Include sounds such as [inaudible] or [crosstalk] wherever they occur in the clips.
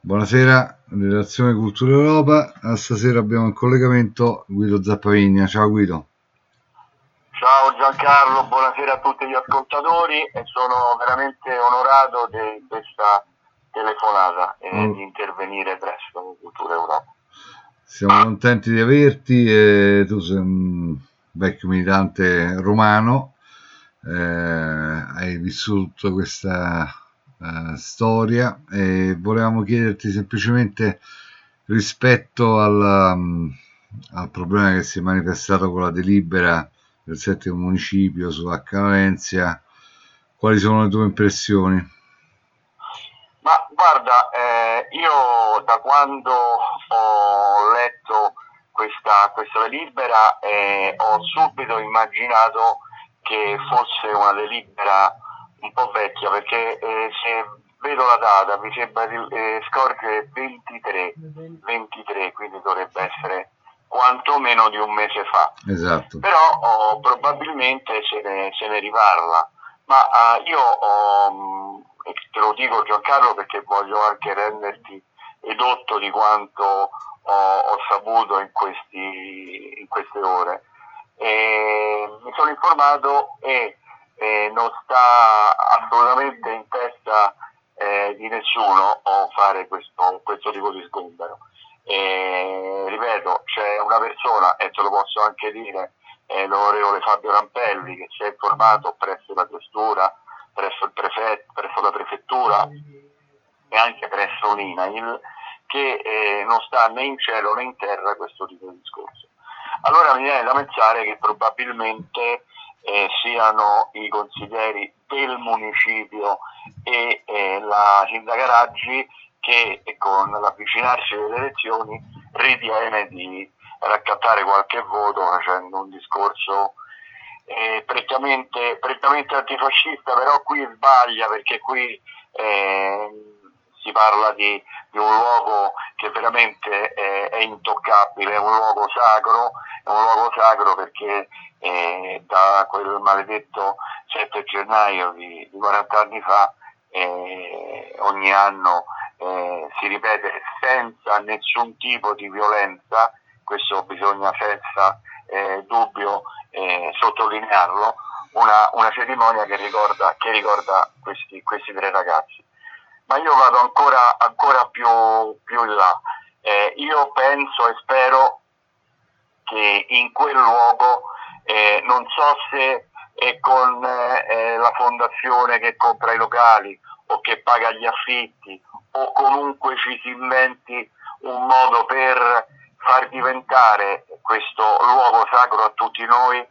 Buonasera, Relazione Cultura Europa. Stasera abbiamo in collegamento Guido Zappavigna. Ciao Guido. Ciao Giancarlo, buonasera a tutti gli ascoltatori e sono veramente onorato di questa telefonata e mm. di intervenire presso Cultura Europa. Siamo contenti di averti e tu sei un vecchio militante romano, eh, hai vissuto questa uh, storia e volevamo chiederti semplicemente rispetto al, um, al problema che si è manifestato con la delibera del settimo municipio sulla Calavenzia, quali sono le tue impressioni? Ma guarda, eh, io da quando ho letto questa, questa delibera eh, ho subito immaginato che fosse una delibera un po' vecchia perché eh, se vedo la data mi sembra di eh, scorgere 23, 23, quindi dovrebbe essere quantomeno di un mese fa. Esatto. Però oh, probabilmente se ne, se ne, riparla. Ma uh, io oh, te lo dico Giancarlo perché voglio anche renderti edotto di quanto ho, ho saputo in, questi, in, queste ore. E mi sono informato e, e non sta assolutamente in testa eh, di nessuno fare questo, questo tipo di sgombero. E, ripeto, c'è una persona, e te lo posso anche dire, è l'onorevole Fabio Rampelli, che si è informato presso la questura, presso, prefetto, presso la prefettura e anche presso l'INAIL, che eh, non sta né in cielo né in terra questo tipo di discorso. Allora mi viene da pensare che probabilmente eh, siano i consiglieri del municipio e eh, la sindaca Raggi che con l'avvicinarsi delle elezioni ritiene di raccattare qualche voto facendo un discorso eh, prettamente, prettamente, antifascista, però qui sbaglia perché qui eh, si parla di, di, un luogo che veramente è, è, intoccabile, è un luogo sacro, è un luogo sacro perché eh, da quel maledetto 7 gennaio di, di 40 anni fa eh, ogni anno eh, si ripete senza nessun tipo di violenza, questo bisogna senza eh, dubbio eh, sottolinearlo, una, una, cerimonia che ricorda, che ricorda questi, questi, tre ragazzi. Ma io vado ancora, ancora più, più, in là. Eh, io penso e spero che in quel luogo, eh, non so se è con eh, la fondazione che compra i locali o che paga gli affitti o comunque ci si inventi un modo per far diventare questo luogo sacro a tutti noi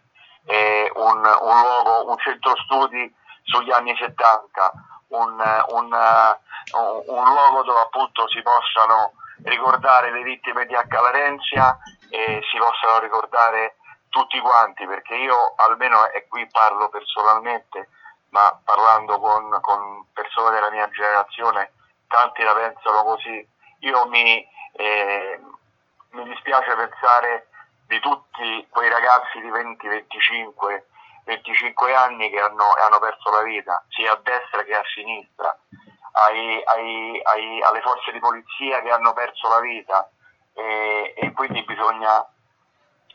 eh, un, un, luogo, un centro studi sugli anni 70, un, un, un, luogo dove appunto si possano ricordare le vittime di H. Larenzia e si possano ricordare tutti quanti, perché io almeno, e qui parlo personalmente, ma parlando con, con persone della mia generazione, tanti la pensano così. Io mi, eh, mi dispiace pensare di tutti quei ragazzi di 20, 25, 25 anni che hanno, hanno perso la vita, sia a destra che a sinistra, ai, ai, ai, alle forze di polizia che hanno perso la vita e, e quindi bisogna,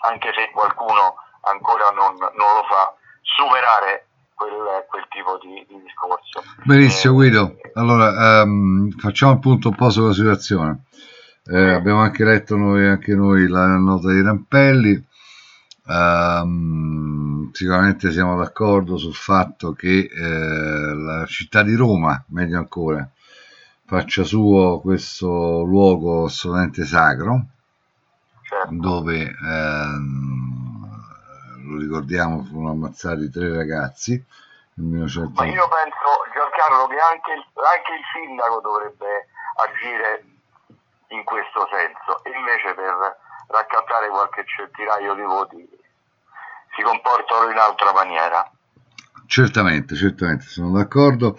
anche se qualcuno ancora non, non lo fa, superare quel, quel tipo di, di, discorso. Benissimo eh, Guido, allora um, facciamo appunto un po' sulla situazione. Eh, abbiamo anche letto noi, anche noi la nota di Rampelli. Um, sicuramente siamo d'accordo sul fatto che eh, la città di Roma, meglio ancora, faccia suo questo luogo assolutamente sacro, certo. dove ehm, lo ricordiamo, furono ammazzati tre ragazzi. Ma io penso, Giancarlo, che anche il, anche il sindaco dovrebbe agire in questo senso, e invece per raccattare qualche centinaio di voti si comportano in altra maniera. Certamente, certamente, sono d'accordo.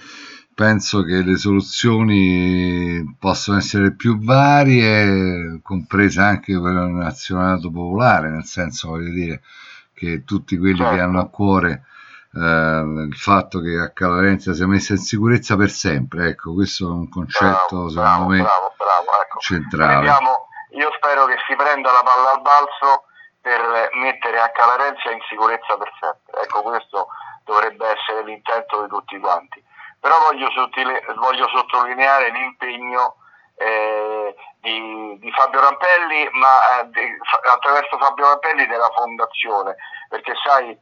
Penso che le soluzioni possono essere più varie, comprese anche per il nazionato popolare, nel senso, voglio dire, che tutti quelli certo. che hanno a cuore eh, il fatto che a Calarenzia sia messa in sicurezza per sempre. Ecco, questo è un concetto bravo, secondo bravo, me bravo, bravo, ecco. centrale. Vediamo, io spero che si prenda la palla al balzo per mettere a Calarenzia in sicurezza per sempre. Ecco, questo dovrebbe essere l'intento di tutti quanti. Però voglio, voglio sottolineare l'impegno eh, di, di, Fabio Rampelli, ma eh, di, attraverso Fabio Rampelli della fondazione, perché sai,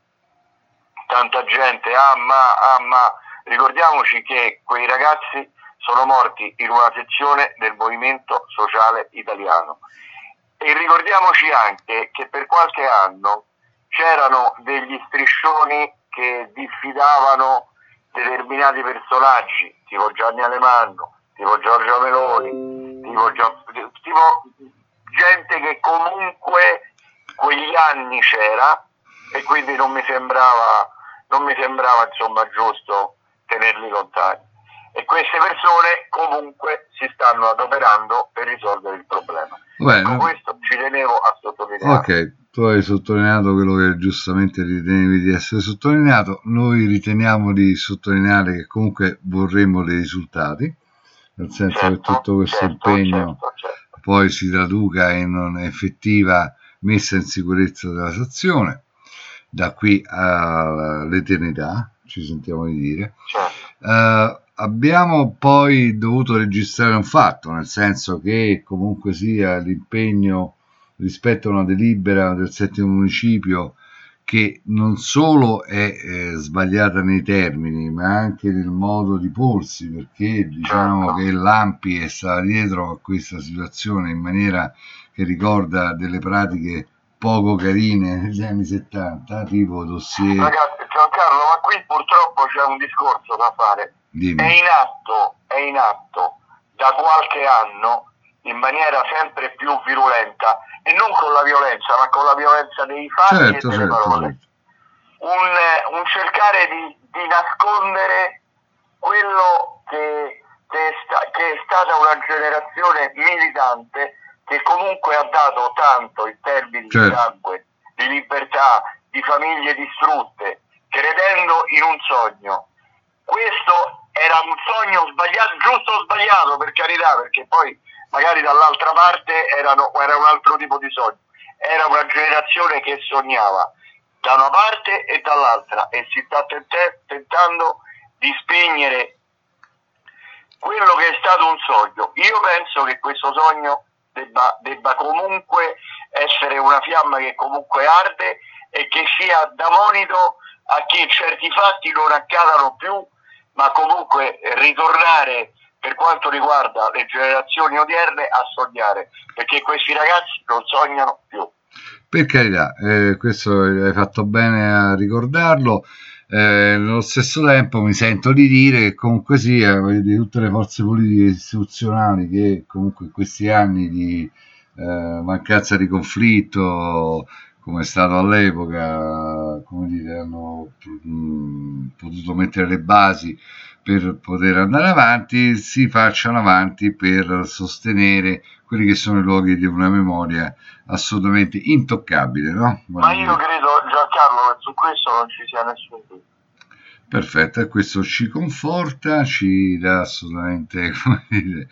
tanta gente, ah ma, ah ma, ricordiamoci che quei ragazzi sono morti in una sezione del movimento sociale italiano. E ricordiamoci anche che per qualche anno c'erano degli striscioni che diffidavano determinati personaggi, tipo Gianni Alemanno, tipo Giorgio Meloni, tipo, tipo gente che comunque quegli anni c'era e quindi non mi sembrava, non mi sembrava insomma, giusto tenerli lontani. E queste persone comunque si stanno adoperando per risolvere il problema. Bene. Con questo ci tenevo a sottolineare. Ok, tu hai sottolineato quello che giustamente ritenevi di essere sottolineato, noi riteniamo di sottolineare che comunque vorremmo dei risultati, nel senso certo, che tutto questo certo, impegno certo, certo, poi si traduca in un'effettiva messa in sicurezza della stazione, da qui all'eternità, ci sentiamo di dire. Uh, abbiamo poi dovuto registrare un fatto, nel senso che comunque sia l'impegno rispetto a una delibera del settimo municipio che non solo è eh, sbagliata nei termini, ma anche nel modo di porsi, perché diciamo che l'AMPI è stata dietro a questa situazione in maniera che ricorda delle pratiche poco carine negli anni 70, tipo dossier... Ragazzi, Giancarlo, ma qui purtroppo c'è un discorso da fare. Dimmi. È in atto, è in atto da qualche anno in maniera sempre più virulenta e non con la violenza, ma con la violenza dei fatti certo, e delle certo, parole. Certo. Un, un, cercare di, di, nascondere quello che, che, è sta, che, è stata una generazione militante che comunque ha dato tanto in termini certo. di sangue, di libertà, di famiglie distrutte, credendo in un sogno. Questo era un sogno sbagliato, giusto o sbagliato per carità, perché poi magari dall'altra parte erano, era un altro tipo di sogno. Era una generazione che sognava da una parte e dall'altra e si sta tente, tentando di spegnere quello che è stato un sogno. Io penso che questo sogno debba, debba comunque essere una fiamma che comunque arde e che sia da monito a che certi fatti non accadano più, ma comunque ritornare per quanto riguarda le generazioni odierne a sognare, perché questi ragazzi non sognano più. Per carità, eh, questo hai fatto bene a ricordarlo. Eh, nello stesso tempo mi sento di dire che comunque sia di tutte le forze politiche istituzionali che comunque in questi anni di eh, mancanza di conflitto come è stato all'epoca come dire hanno mh, mm, potuto mettere le basi per poter andare avanti si facciano avanti per sostenere quelli che sono i luoghi di una memoria assolutamente intoccabile. No? Ma io credo, Giancarlo, che su questo non ci sia nessun dubbio. Perfetto, e questo ci conforta, ci dà assolutamente, [laughs] come dire,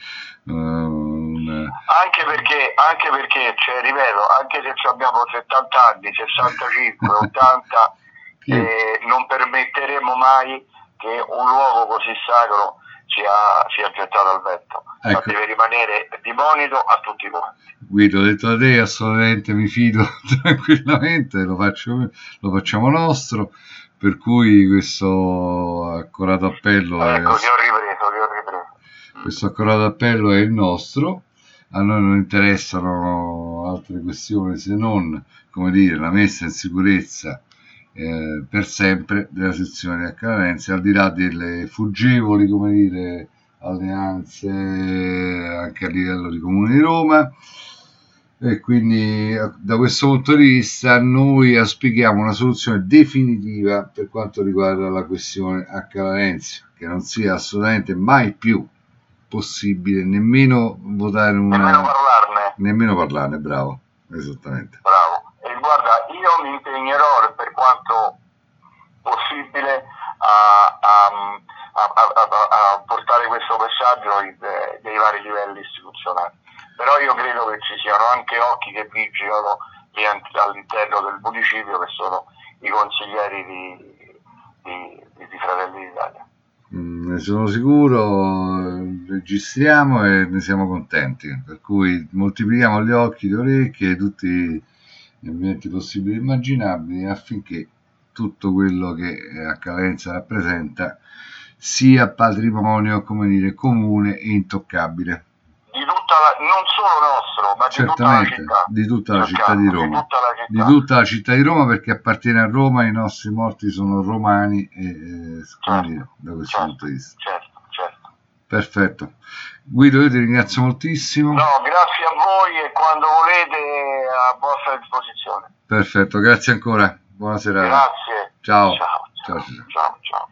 uh, un... anche perché, anche perché cioè, ripeto, anche se abbiamo 70 anni, 65, 80, [laughs] eh, non permetteremo mai che un luogo così sacro sia, sia gettato al vento, ecco. ma deve rimanere di monito a tutti quanti. Guido, detto da te, assolutamente mi fido [laughs] tranquillamente, lo, faccio, lo facciamo nostro, per cui questo accorato appello ecco, è... Che ho ripreso, ho ripreso. Questo accorato appello è il nostro, a noi non interessano altre questioni se non, come dire, la messa in sicurezza eh, per sempre della sezione Accarenze, al di là delle fuggevoli come dire, alleanze anche a livello di Comune di Roma. E quindi da questo punto di vista noi auspichiamo una soluzione definitiva per quanto riguarda la questione a Calarenzio, che non sia assolutamente mai più possibile nemmeno votare una... Nemmeno parlarne. Nemmeno parlarne, bravo, esattamente. Bravo. E io mi impegnerò per quanto possibile a, a, a, a portare questo messaggio in, dei vari livelli istituzionali. Però io credo che ci siano anche occhi che vigilano all'interno del municipio che sono i consiglieri di, di, di Fratelli d'Italia. Mm, ne sono sicuro, registriamo e ne siamo contenti, per cui moltiplichiamo gli occhi, le orecchie, tutti gli ambienti possibili e immaginabili affinché tutto quello che a Calenza rappresenta sia patrimonio, come dire, comune e intoccabile la, non solo nostro, ma Certamente, di tutta la città di, tutta la città di Roma. Di tutta, di tutta la città di Roma perché appartiene a Roma, i nostri morti sono romani e, eh, certo, dire, da questo certo, punto di vista. Certo. Perfetto. Guido, io ti ringrazio moltissimo. No, grazie a voi e quando volete a vostra disposizione. Perfetto, grazie ancora. Buona serata. Grazie. Ciao. Ciao, ciao, ciao. ciao. ciao.